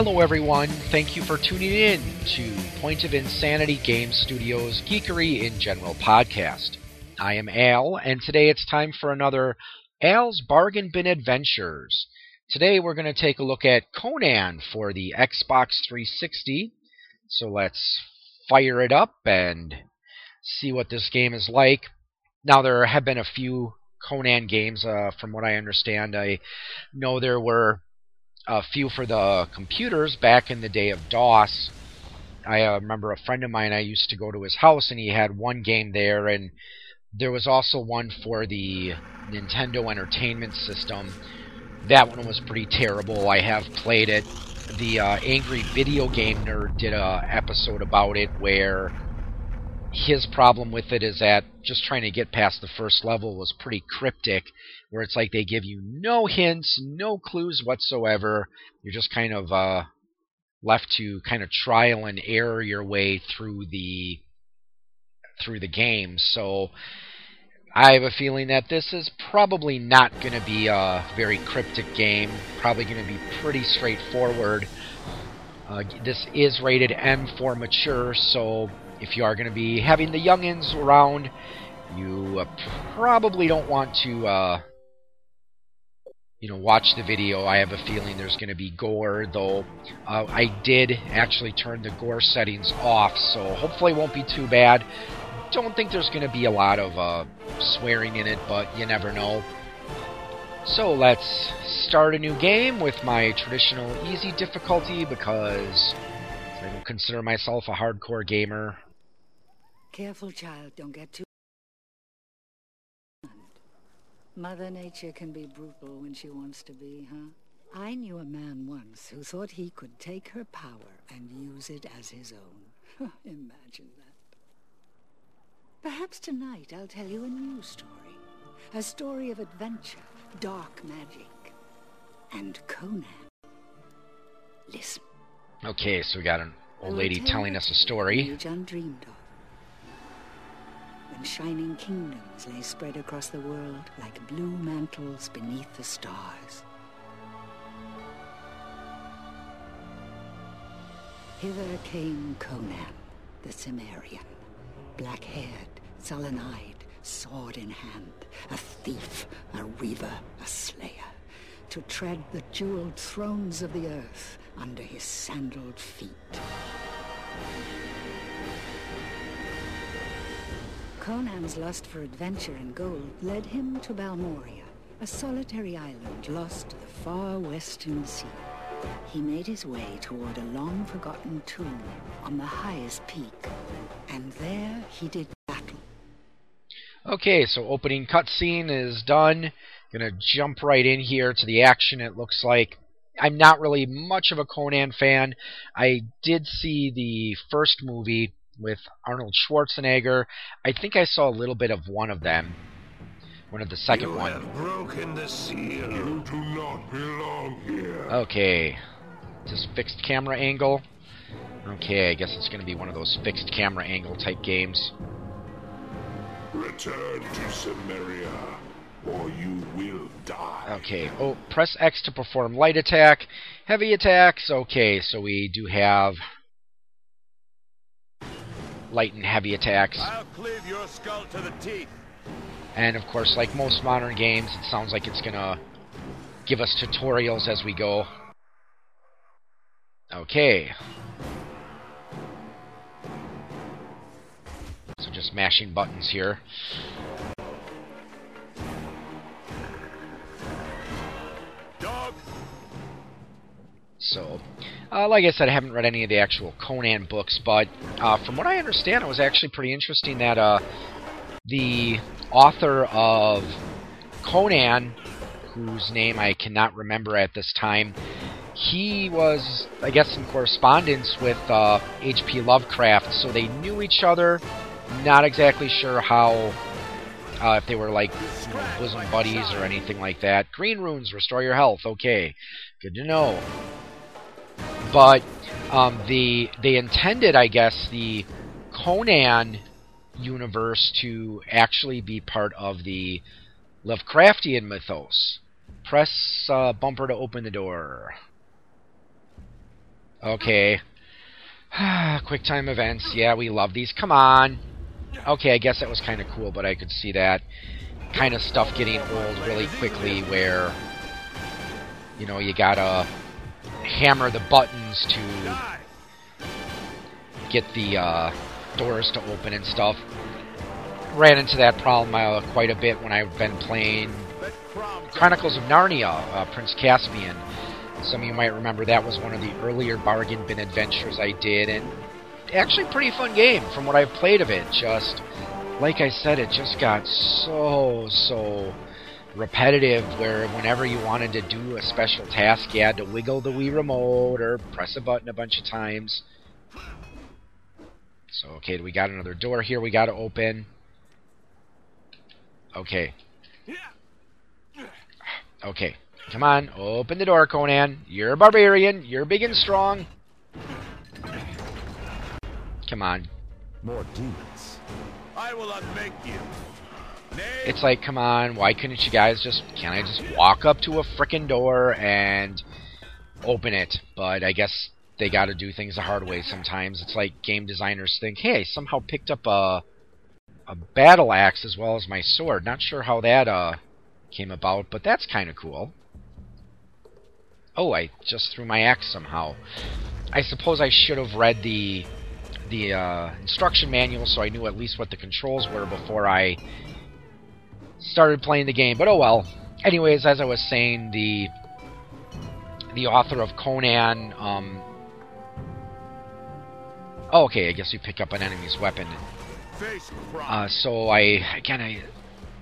Hello, everyone. Thank you for tuning in to Point of Insanity Game Studios Geekery in General podcast. I am Al, and today it's time for another Al's Bargain Bin Adventures. Today we're going to take a look at Conan for the Xbox 360. So let's fire it up and see what this game is like. Now, there have been a few Conan games, uh, from what I understand. I know there were a few for the computers back in the day of DOS. I uh, remember a friend of mine, I used to go to his house, and he had one game there, and there was also one for the Nintendo Entertainment System. That one was pretty terrible. I have played it. The uh, Angry Video Game Nerd did a episode about it where his problem with it is that just trying to get past the first level was pretty cryptic, where it's like they give you no hints, no clues whatsoever. You're just kind of uh, left to kind of trial and error your way through the through the game. So I have a feeling that this is probably not going to be a very cryptic game. Probably going to be pretty straightforward. Uh, this is rated M for mature, so if you are going to be having the youngins around, you uh, probably don't want to, uh, you know, watch the video. I have a feeling there's going to be gore, though uh, I did actually turn the gore settings off, so hopefully it won't be too bad. Don't think there's going to be a lot of uh, swearing in it, but you never know. So let's start a new game with my traditional easy difficulty because I don't consider myself a hardcore gamer. Careful, child. Don't get too... Mother Nature can be brutal when she wants to be, huh? I knew a man once who thought he could take her power and use it as his own. Imagine that. Perhaps tonight I'll tell you a new story. A story of adventure, dark magic, and Conan. Listen. Okay, so we got an old lady telling us a story. Age undreamed of. When shining kingdoms lay spread across the world like blue mantles beneath the stars. Hither came Conan, the Cimmerian, black-haired, sullen-eyed, sword in hand, a thief, a reaver, a slayer, to tread the jeweled thrones of the earth under his sandaled feet. Conan's lust for adventure and gold led him to Balmoria, a solitary island lost to the far western sea. He made his way toward a long-forgotten tomb on the highest peak, and there he did battle. Okay, so opening cutscene is done. Gonna jump right in here to the action. It looks like I'm not really much of a Conan fan. I did see the first movie with Arnold Schwarzenegger. I think I saw a little bit of one of them. One of the second you one. have broken the seal. You do not belong here. Okay. This fixed camera angle. Okay, I guess it's going to be one of those fixed camera angle type games. Return to Cimmeria, or you will die. Okay. Oh, press X to perform light attack. Heavy attacks. Okay, so we do have light and heavy attacks. I'll cleave your skull to the teeth. And of course, like most modern games, it sounds like it's gonna give us tutorials as we go. Okay. So just mashing buttons here. Dog, So, uh, like I said, I haven't read any of the actual Conan books, but uh, from what I understand, it was actually pretty interesting that uh, the author of Conan, whose name I cannot remember at this time, he was, I guess, in correspondence with uh, H.P. Lovecraft, so they knew each other. Not exactly sure how, uh, if they were like you know, bosom buddies or anything like that. Green runes restore your health. Okay, good to know. But um, the they intended, I guess, the Conan universe to actually be part of the Lovecraftian mythos. Press uh, bumper to open the door. Okay. Quick time events. Yeah, we love these. Come on. Okay, I guess that was kind of cool, but I could see that kind of stuff getting old really quickly where, you know, you gotta hammer the buttons to get the uh, doors to open and stuff. Ran into that problem uh, quite a bit when I've been playing Chronicles of Narnia, uh, Prince Caspian. Some of you might remember that was one of the earlier bargain bin adventures I did, and actually pretty fun game from what I've played of it. Just like I said, it just got so so repetitive where whenever you wanted to do a special task, you had to wiggle the Wii remote or press a button a bunch of times. So, okay, we got another door here we got to open. Okay. Okay. Come on, open the door, Conan. You're a barbarian. You're big and strong. Come on. More demons. I will unmake you. It's like, come on, why couldn't you guys just, can I just walk up to a frickin' door and open it? But I guess they gotta do things the hard way sometimes. It's like game designers think, hey, I somehow picked up a, a battle axe as well as my sword. Not sure how that, uh, came about, but that's kinda cool. Oh, I just threw my axe somehow. I suppose I should have read the the uh, instruction manual so I knew at least what the controls were before I started playing the game. But oh well. Anyways, as I was saying, the the author of Conan. Um, oh, okay, I guess you pick up an enemy's weapon. Uh, so I again, I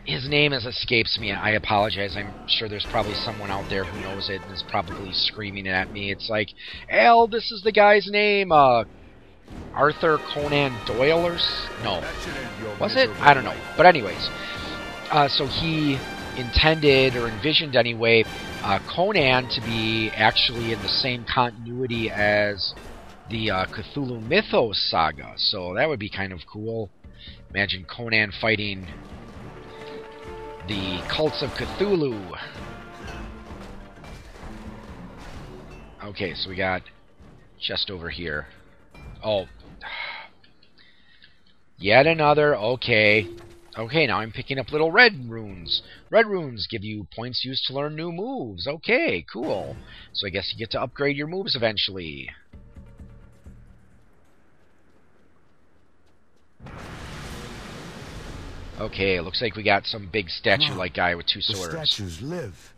his name is escapes me. I apologize. I'm sure there's probably someone out there who knows it and is probably screaming at me. It's like, Al, this is the guy's name. Uh, Arthur Conan Doyle or no? Was it? I don't know. But anyways, uh, so he intended or envisioned anyway uh, Conan to be actually in the same continuity as the uh, Cthulhu Mythos saga. So that would be kind of cool. Imagine Conan fighting the cults of Cthulhu. Okay, so we got just over here. Oh. Yet another. Okay. Okay, now I'm picking up little red runes. Red runes give you points used to learn new moves. Okay, cool. So I guess you get to upgrade your moves eventually. Okay, looks like we got some big statue-like guy with two swords. The swords. statues live.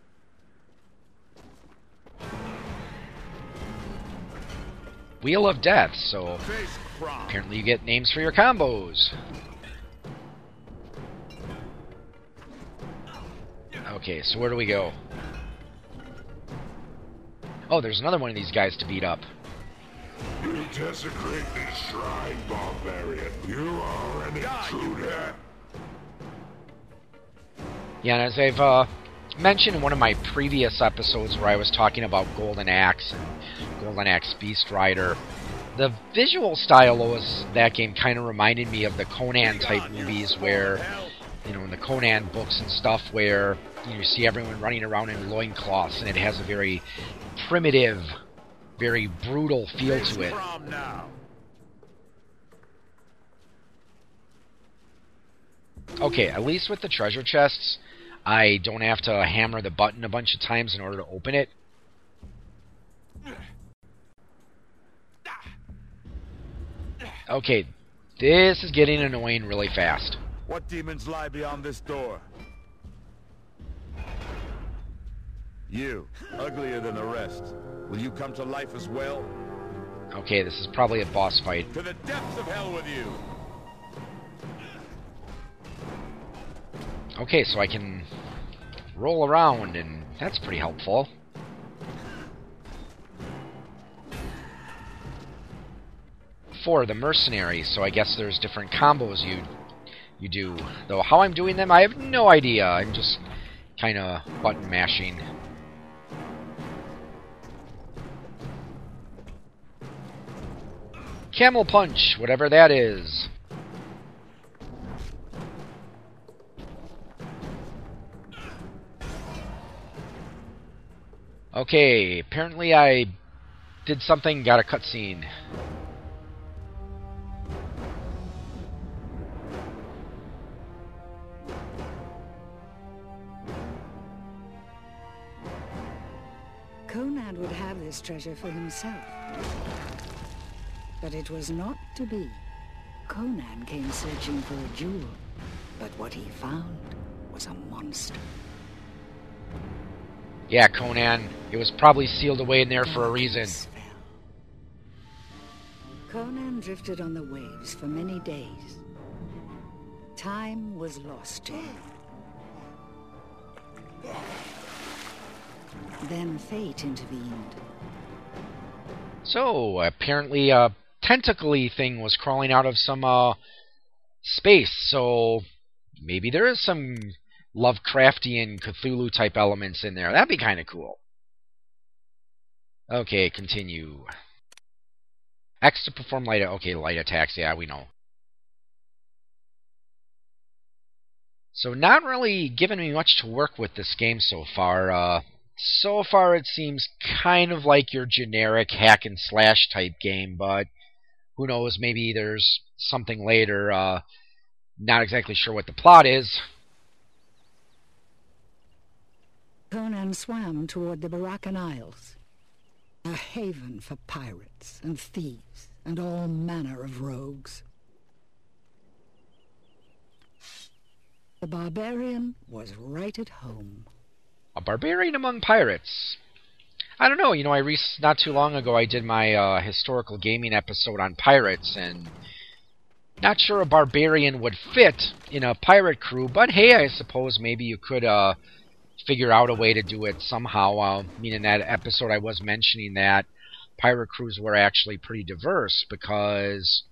Wheel of Death, so apparently you get names for your combos. Okay, so where do we go? Oh, there's another one of these guys to beat up. You desecrate this shrine, barbarian. You are an intruder. Yeah, and as I've uh, mentioned in one of my previous episodes where I was talking about Golden Axe and Golden Axe Beast Rider, the visual style of that game kind of reminded me of the Conan type movies where, hell. You know, in the Conan books and stuff where you, know, you see everyone running around in loincloths and it has a very primitive, very brutal feel to it. Okay, at least with the treasure chests, I don't have to hammer the button a bunch of times in order to open it. Okay, this is getting annoying really fast. What demons lie beyond this door? You, uglier than the rest. Will you come to life as well? Okay, this is probably a boss fight. To the depths of hell with you! Okay, so I can roll around, and that's pretty helpful. For the mercenaries, so I guess there's different combos you you do. Though how I'm doing them, I have no idea. I'm just kind of button mashing. Camel punch, whatever that is. Okay, apparently I did something, got a cutscene. Would have this treasure for himself. But it was not to be. Conan came searching for a jewel, but what he found was a monster. Yeah, Conan. It was probably sealed away in there for a reason. Fell. Conan drifted on the waves for many days. Time was lost to him. Then fate intervened. So, apparently a tentacly thing was crawling out of some uh, space, so maybe there is some Lovecraftian Cthulhu type elements in there. That'd be kind of cool. Okay, continue. X to perform light. Okay, light attacks. Yeah, we know. So not really giving me much to work with this game so far. Uh, so far it seems kind of like your generic hack and slash type game, but who knows? Maybe there's something later. Uh, not exactly sure what the plot is. Conan swam toward the Barachan Isles, a haven for pirates and thieves and all manner of rogues. The barbarian was right at home. A barbarian among pirates. I don't know. You know, I re- not too long ago I did my uh, historical gaming episode on pirates, and not sure a barbarian would fit in a pirate crew. But hey, I suppose maybe you could uh, figure out a way to do it somehow. Uh, I mean, in that episode, I was mentioning that pirate crews were actually pretty diverse because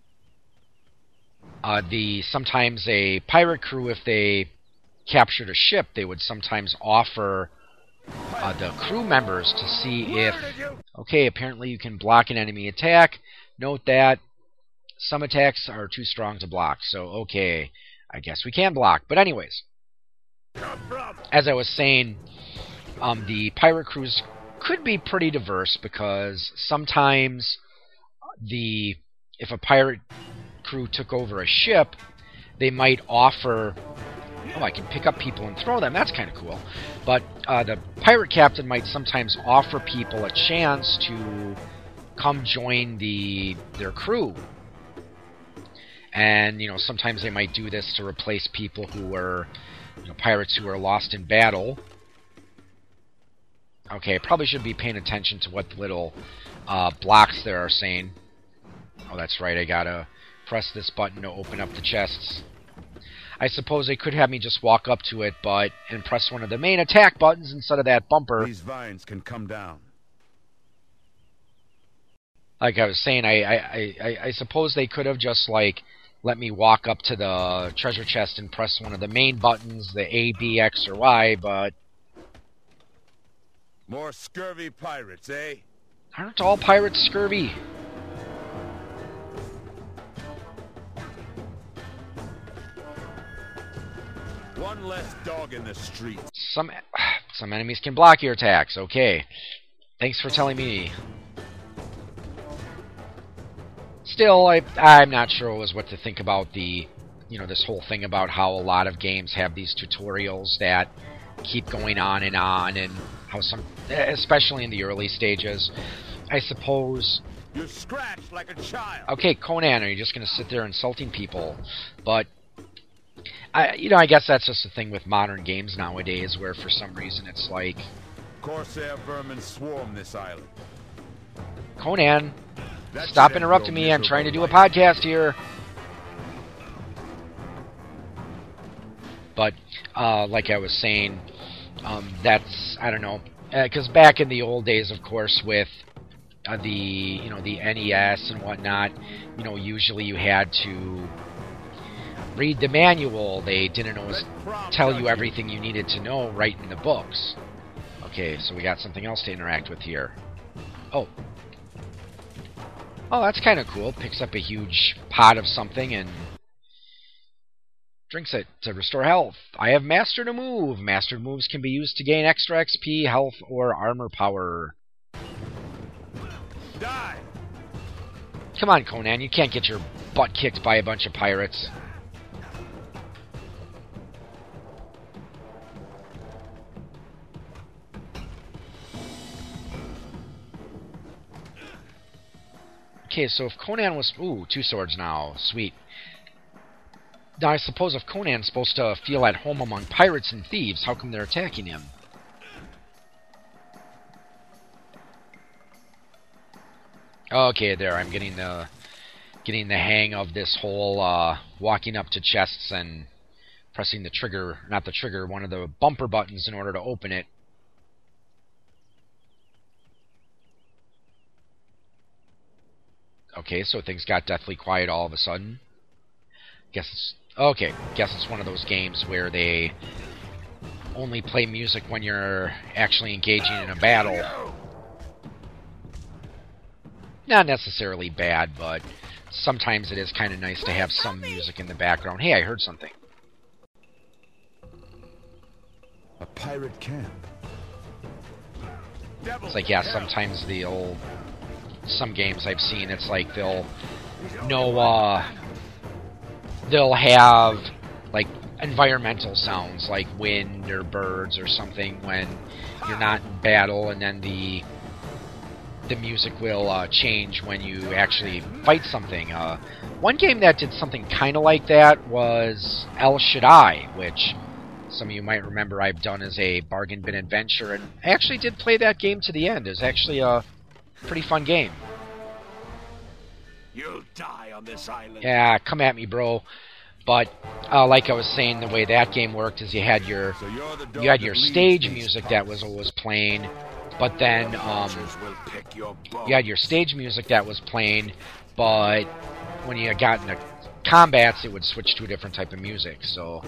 uh, the sometimes a pirate crew, if they captured a ship, they would sometimes offer uh, the crew members to see if okay, apparently you can block an enemy attack. Note that some attacks are too strong to block. So okay, I guess we can block. But anyways, as I was saying, um, the pirate crews could be pretty diverse because sometimes the if a pirate crew took over a ship, they might offer. Oh, I can pick up people and throw them. That's kind of cool. But uh, the pirate captain might sometimes offer people a chance to come join the their crew. And you know, sometimes they might do this to replace people who were you know, pirates who were lost in battle. Okay, probably should be paying attention to what the little uh, blocks there are saying. Oh, that's right. I gotta press this button to open up the chests. I suppose they could have me just walk up to it, but and press one of the main attack buttons instead of that bumper. These vines can come down. Like I was saying, I I, I, I suppose they could have just like let me walk up to the treasure chest and press one of the main buttons, the A, B, X, or Y, but More scurvy pirates, eh? aren't all pirates scurvy? One less dog in the street. Some some enemies can block your attacks. Okay. Thanks for telling me. Still, I I'm not sure was what to think about the you know this whole thing about how a lot of games have these tutorials that keep going on and on and how some especially in the early stages I suppose You're scratched like a child. okay Conan are you just going to sit there insulting people but I you know I guess that's just the thing with modern games nowadays where for some reason it's like Corsair vermin swarm this island. Conan That Stop interrupting me. I'm trying to do a podcast here. But uh, like I was saying, um, that's I don't know because back in the old days, of course, with uh, the you know the NES and whatnot, you know usually you had to read the manual. They didn't always tell you everything you needed to know right in the books. Okay, so we got something else to interact with here. Oh. Oh, that's kind of cool. Picks up a huge pot of something and drinks it to restore health. I have mastered a move. Mastered moves can be used to gain extra XP, health, or armor power. Die! Come on, Conan, you can't get your butt kicked by a bunch of pirates. Okay, so if Conan was... Ooh, two swords now. Sweet. Now, I suppose if Conan's supposed to feel at home among pirates and thieves, how come they're attacking him? Okay, there, I'm getting the getting the hang of this whole uh, walking up to chests and pressing the trigger, not the trigger, one of the bumper buttons in order to open it. Okay, so things got deathly quiet all of a sudden. Guess it's okay. Guess it's one of those games where they only play music when you're actually engaging in a battle. Not necessarily bad, but sometimes it is kind of nice to have some music in the background. Hey, I heard something. A pirate camp. It's like, yeah, sometimes the old... Some games I've seen, it's like they'll... No, uh... They'll have, like, environmental sounds, like wind or birds or something when you're not in battle, and then the the music will uh, change when you actually fight something. Uh, one game that did something kind of like that was El Shaddai, which some of you might remember I've done as a bargain bin adventure, and I actually did play that game to the end. It was actually a pretty fun game. You'll die on this island. Yeah, come at me, bro. But uh, like I was saying, the way that game worked is you had your So you're the dog you had your stage music that was always playing, but then um, Vultures will pick your bones. you had your stage music that was playing, but when you got into combats, it would switch to a different type of music. So,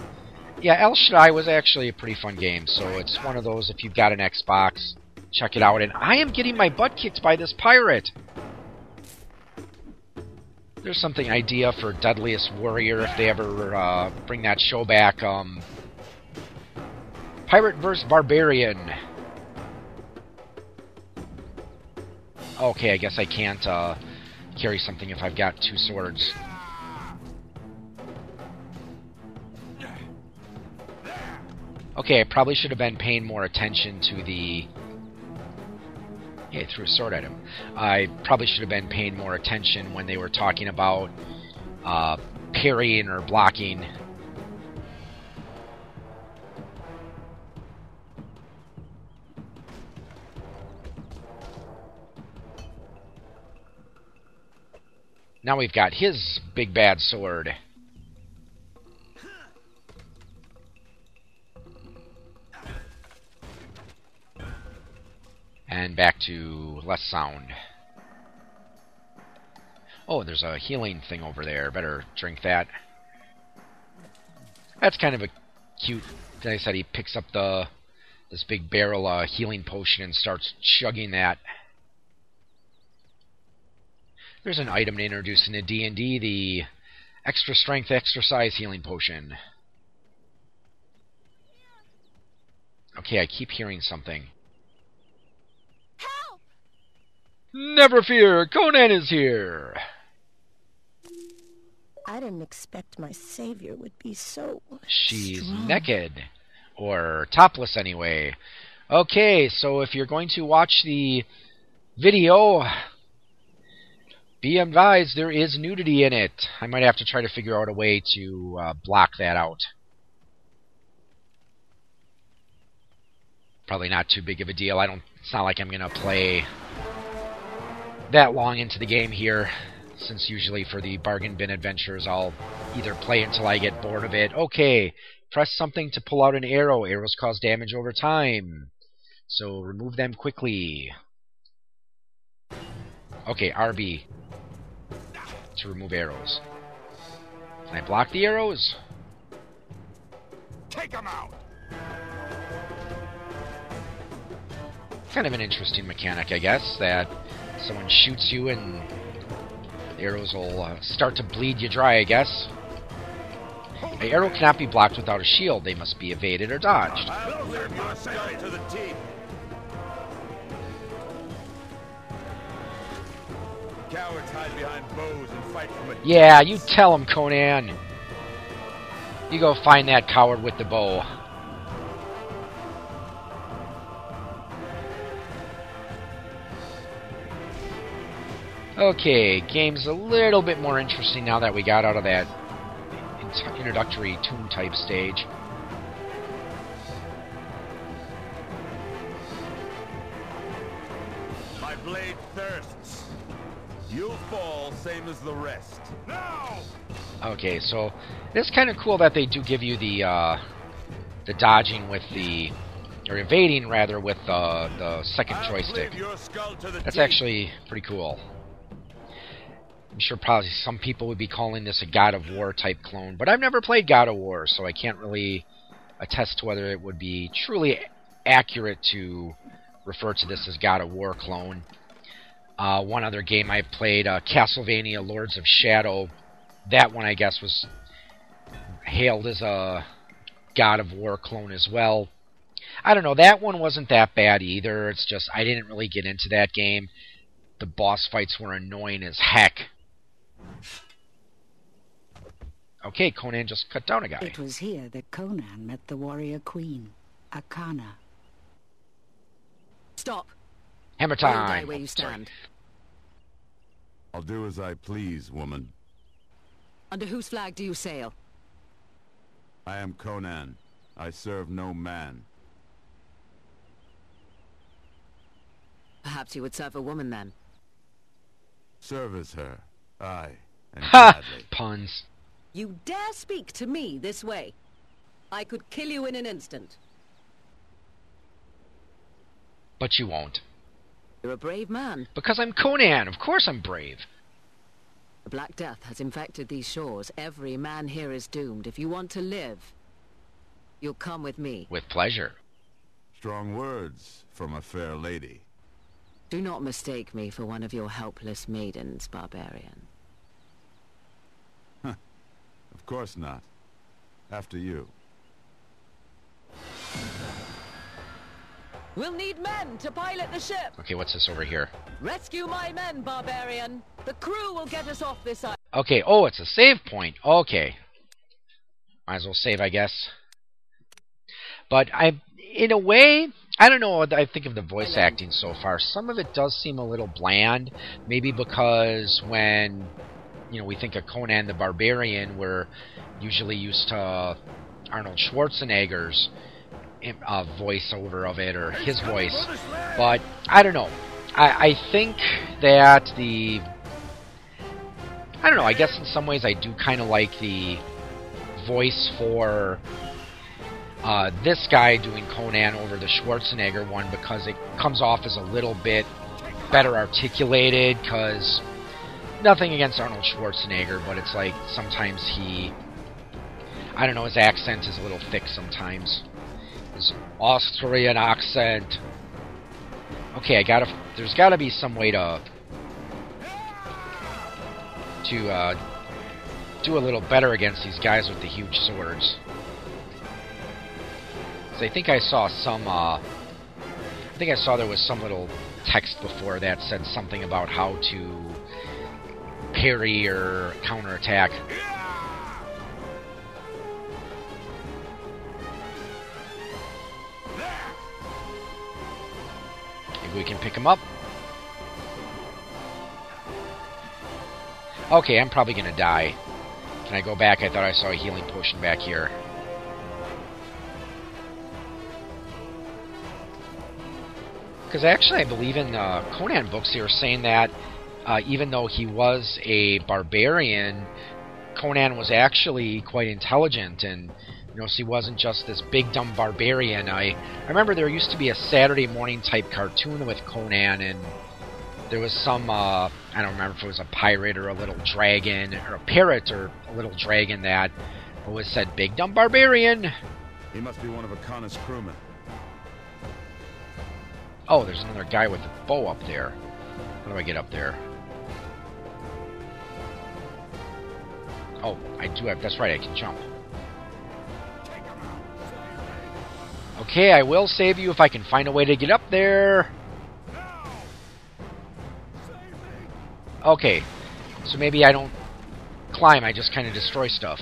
yeah, El Shaddai was actually a pretty fun game. So it's one of those if you've got an Xbox, check it out. And I am getting my butt kicked by this pirate. There's something idea for Deadliest Warrior if they ever uh, bring that show back. Um, Pirate vs. Barbarian. Okay, I guess I can't uh, carry something if I've got two swords. Okay, I probably should have been paying more attention to the... Yeah, threw a sword at him. I probably should have been paying more attention when they were talking about uh, parrying or blocking. Now we've got his big bad sword. Back to less sound. Oh, there's a healing thing over there. Better drink that. That's kind of a cute. Like I said, he picks up the this big barrel uh, healing potion and starts chugging that. There's an item to introduce into D&D, the extra strength, extra size healing potion. Okay, I keep hearing something. Help! Never fear, Conan is here. I didn't expect my savior would be so. She's strong. naked. Or topless, anyway. Okay, so if you're going to watch the video, be advised there is nudity in it. I might have to try to figure out a way to uh, block that out. Probably not too big of a deal. I don't. It's not like I'm gonna play that long into the game here since usually for the bargain bin adventures I'll either play until I get bored of it. Okay, press something to pull out an arrow. Arrows cause damage over time. So remove them quickly. Okay, RB to remove arrows. Can I block the arrows? Take them out. Kind of an interesting mechanic, I guess, that someone shoots you and the arrows will uh, start to bleed you dry, I guess. An arrow cannot be blocked without a shield. They must be evaded or dodged. Yeah, you tell him, Conan. You go find that coward with the bow. Okay, game's a little bit more interesting now that we got out of that introductory tomb type stage. My blade thirsts. You'll fall same as the rest. Now! Okay, so it's kind of cool that they do give you the uh, the dodging with the or evading rather with the the 2nd I'll joystick. your skull to the That's actually pretty cool. I'm sure probably some people would be calling this a God of War type clone, but I've never played God of War, so I can't really attest to whether it would be truly accurate to refer to this as God of War clone. Uh, one other game I played, uh, Castlevania Lords of Shadow. That one, I guess, was hailed as a God of War clone as well. I don't know, that one wasn't that bad either. It's just I didn't really get into that game. The boss fights were annoying as heck. Okay, Conan just cut down a guy. It was here that Conan met the warrior queen, Akana. Stop. Hammer time. where you Oh, stand. I'll do as I please, woman. Under whose flag do you sail? I am Conan. I serve no man. Perhaps you would serve a woman then. Serve as her. Aye, and Ha! gladly. Puns. You dare speak to me this way? I could kill you in an instant. But you won't. You're a brave man. Because I'm Conan. Of course I'm brave. The Black Death has infected these shores. Every man here is doomed. If you want to live, you'll come with me. With pleasure. Strong words from a fair lady. Do not mistake me for one of your helpless maidens, barbarian. Of course not. After you. We'll need men to pilot the ship. Okay, what's this over here? Rescue my men, barbarian. The crew will get us off this island. Okay, oh, it's a save point. Okay. Might as well save, I guess. But I, in a way, I don't know what I think of the voice acting so far. Some of it does seem a little bland. Maybe because when, you know, we think of Conan the Barbarian, we're usually used to Arnold Schwarzenegger's uh, voiceover of it or his voice. But I don't know. I, I think that the I don't know. I guess in some ways I do kind of like the voice for uh, this guy doing Conan over the Schwarzenegger one because it comes off as a little bit better articulated. Because nothing against Arnold Schwarzenegger, but it's like sometimes he, I don't know, his accent is a little thick sometimes. His Austrian accent. Okay, I gotta. There's gotta be some way to to uh, do a little better against these guys with the huge swords. 'Cause I think I saw some. Uh, I think I saw there was some little text before that said something about how to parry or counterattack. If we can pick him up. Okay, I'm probably gonna die. Can I go back? I thought I saw a healing potion back here. Because actually, I believe in uh, Conan books, they were saying that uh, even though he was a barbarian, Conan was actually quite intelligent, and you know, so he wasn't just this big dumb barbarian. I I remember there used to be a Saturday morning type cartoon with Conan, and there was some uh, I don't remember if it was a pirate or a little dragon or a parrot or a little dragon that always said "big dumb barbarian." He must be one of Akana's crewmen. Oh, there's another guy with a bow up there. How do I get up there? Oh, I do have. That's right, I can jump. Okay, I will save you if I can find a way to get up there. Okay, so maybe I don't climb, I just kind of destroy stuff.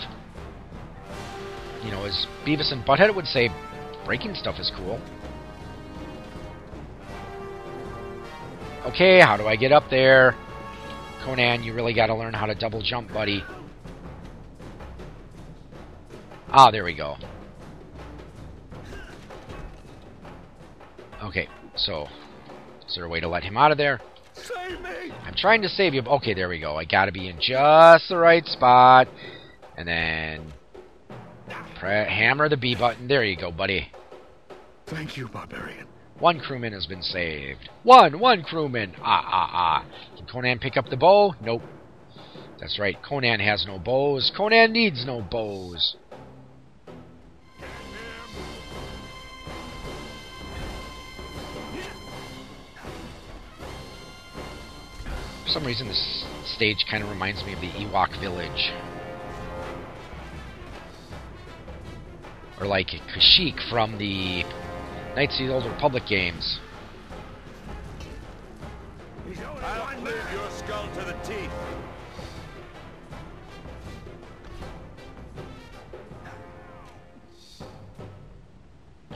You know, as Beavis and Butthead would say, breaking stuff is cool. Okay, how do I get up there? Conan, you really gotta learn how to double jump, buddy. Ah, there we go. Okay, so is there a way to let him out of there? Save me! I'm trying to save you. Okay, there we go. I gotta be in just the right spot. And then hammer the B button. There you go, buddy. Thank you, barbarian. One crewman has been saved. One, one crewman. Ah, ah, ah. Can Conan pick up the bow? Nope. That's right. Conan has no bows. Conan needs no bows. For some reason, this stage kind of reminds me of the Ewok village. Or like Kashyyyk from the Knights of the Old Republic games. I'll cleave your skull to the teeth.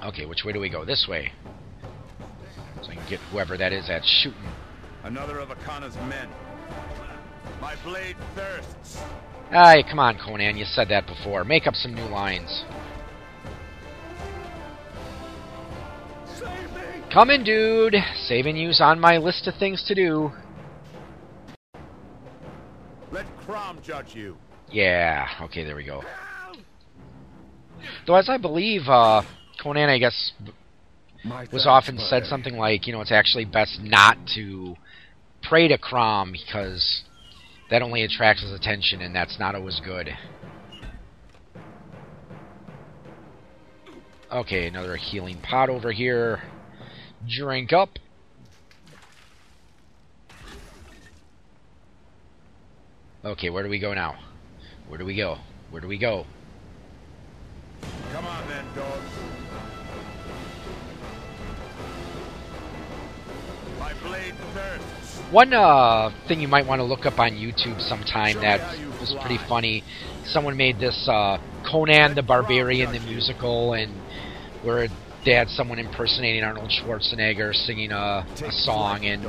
Okay, which way do we go? This way. So I can get whoever that is that's shooting. Another of Akana's men. My blade thirsts. Ay, come on, Conan. You said that before. Make up some new lines. Coming, dude. Saving you's on my list of things to do. Let Crom judge you. Yeah. Okay, there we go. Though, as I believe, uh, Conan, I guess, was often said something like, you know, it's actually best not to pray to Crom because that only attracts his attention, and that's not always good. Okay, another healing pot over here. Drink up. Okay, where do we go now? Where do we go? Where do we go? Come on then, dogs. My blade thirsts. One uh, thing you might want to look up on YouTube sometime that was pretty funny. Someone made this uh, Conan the Barbarian the musical, and where they had someone impersonating Arnold Schwarzenegger singing a, a song, and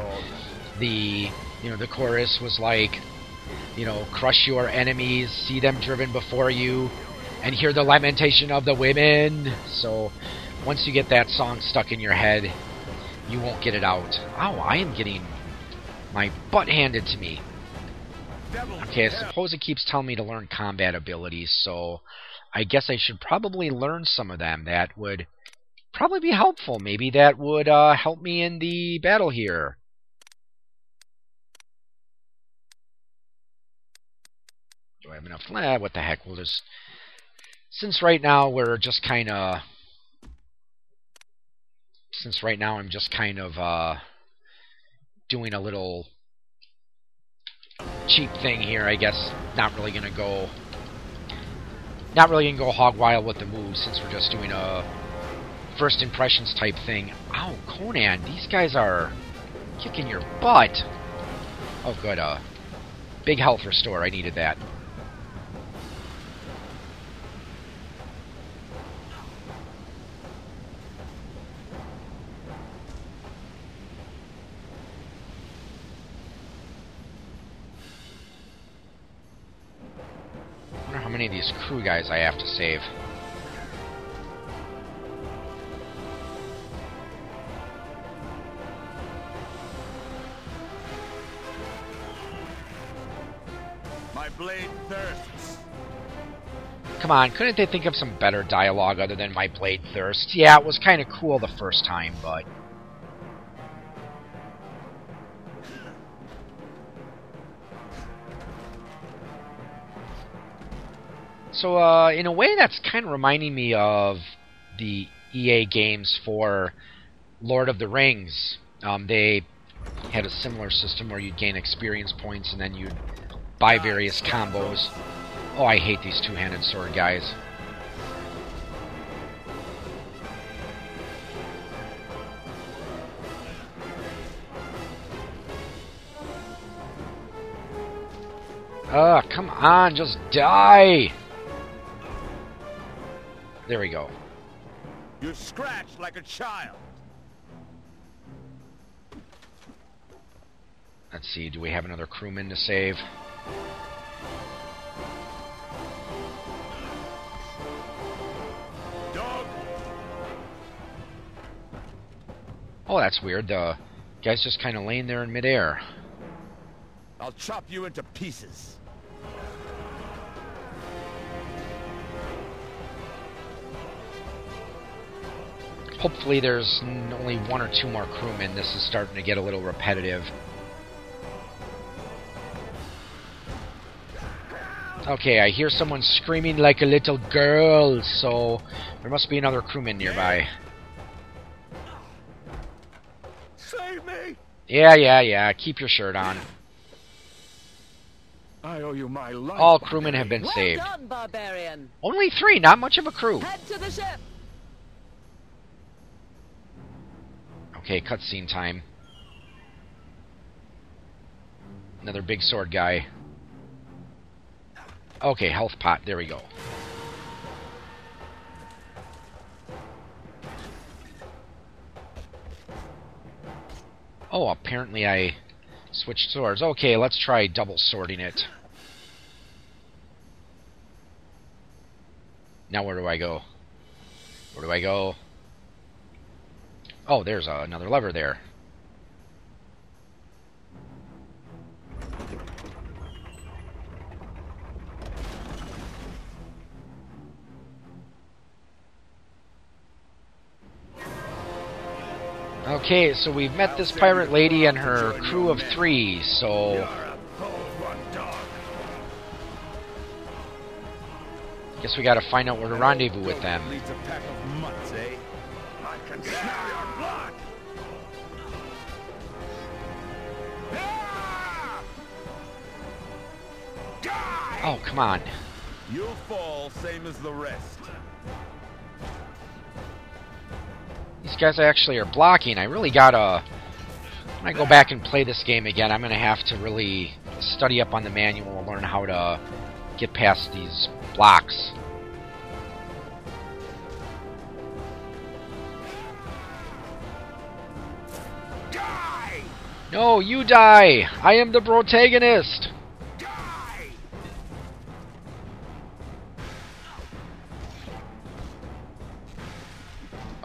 the you know the chorus was like, you know, crush your enemies, see them driven before you, and hear the lamentation of the women. So once you get that song stuck in your head, you won't get it out. Oh, I am getting my butt handed to me. Okay, I suppose it keeps telling me to learn combat abilities, so I guess I should probably learn some of them. That would probably be helpful. Maybe that would uh, help me in the battle here. Do I have enough? Eh, what the heck? We'll just. Since right now we're just kind of. Since right now I'm just kind of uh, doing a little cheap thing here, I guess. Not really gonna go. Not really gonna go hog wild with the moves since we're just doing a first impressions type thing. Ow, Conan, these guys are kicking your butt. Oh, good. Uh, big health restore. I needed that. Many of these crew guys I have to save. My blade thirsts. Come on, couldn't they think of some better dialogue other than my blade thirst? Yeah, it was kind of cool the first time, but So, uh, in a way, that's kind of reminding me of the EA games for Lord of the Rings. Um, they had a similar system where you'd gain experience points and then you'd buy various combos. Oh, I hate these two-handed sword guys. Ugh, come on, just die! There we go. You scratch like a child. Let's see, do we have another crewman to save? Dog. Oh, that's weird. The guy's just kind of laying there in midair. I'll chop you into pieces. Hopefully there's only one or two more crewmen. This is starting to get a little repetitive. Okay, I hear someone screaming like a little girl, so there must be another crewman nearby. Save me! Yeah, yeah, yeah. Keep your shirt on. I owe you my life. All crewmen have been Well saved. done, barbarian. Only three, not much of a crew. Head to the ship. Okay, cutscene time. Another big sword guy. Okay, health pot. There we go. Oh, apparently I switched swords. Okay, let's try double sorting it. Now where do I go? Where do I go? Oh, there's uh, another lever there. Okay, so we've met this pirate lady and her crew of three, so guess we gotta find out where to rendezvous with them. Oh, come on. You'll fall, same as the rest. These guys actually are blocking. I really gotta. When I go back and play this game again, I'm gonna have to really study up on the manual and learn how to get past these blocks. Die! No, you die! I am the protagonist!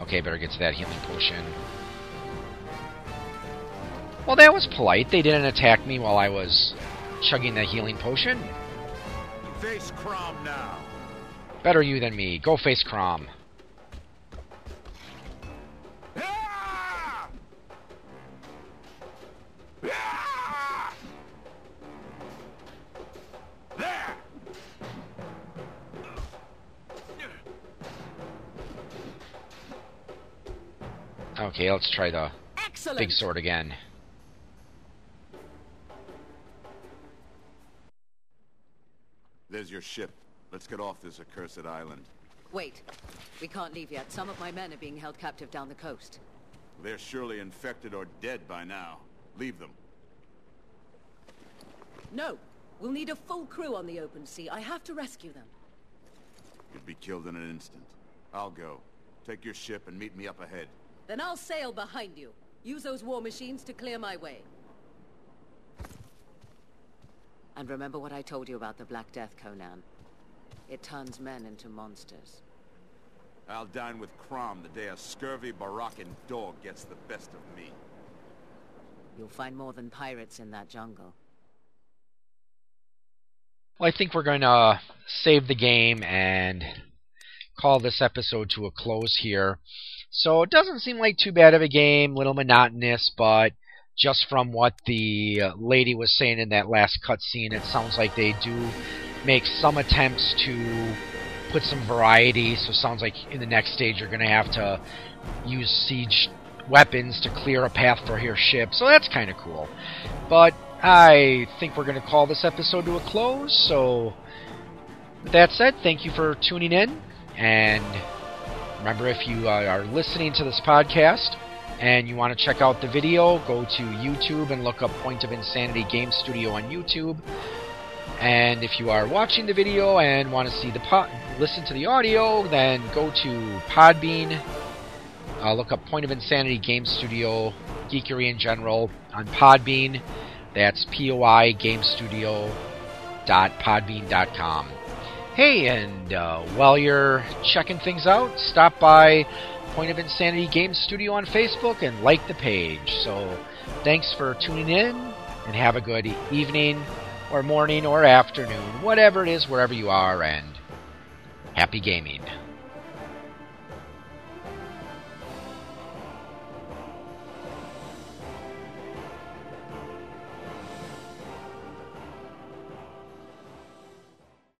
Okay, better get to that healing potion. Well, that was polite. They didn't attack me while I was chugging that healing potion. Face Crom now. Better you than me. Go face Crom. Okay, let's try the Excellent. big sword again. There's your ship. Let's get off this accursed island. Wait. We can't leave yet. Some of my men are being held captive down the coast. They're surely infected or dead by now. Leave them. No. We'll need a full crew on the open sea. I have to rescue them. You'd be killed in an instant. I'll go. Take your ship and meet me up ahead. Then I'll sail behind you. Use those war machines to clear my way. And remember what I told you about the Black Death, Conan. It turns men into monsters. I'll dine with Crom the day a scurvy Barachan dog gets the best of me. You'll find more than pirates in that jungle. Well, I think we're going to uh, save the game and call this episode to a close here. So it doesn't seem like too bad of a game, little monotonous, but just from what the uh, lady was saying in that last cutscene, it sounds like they do make some attempts to put some variety. So it sounds like in the next stage you're going to have to use siege weapons to clear a path for your ship. So that's kind of cool. But I think we're going to call this episode to a close. So, with that said, thank you for tuning in. And remember, if you uh, are listening to this podcast and you want to check out the video, go to YouTube and look up Point of Insanity Game Studio on YouTube. And if you are watching the video and want to see the po- listen to the audio, then go to Podbean. Uh, look up Point of Insanity Game Studio, Geekery in general on Podbean. That's POI Game Studio podbean.com. Hey, and uh, while you're checking things out, stop by Point of Insanity Game Studio on Facebook and like the page. So, thanks for tuning in, and have a good evening, or morning, or afternoon, whatever it is, wherever you are, and happy gaming.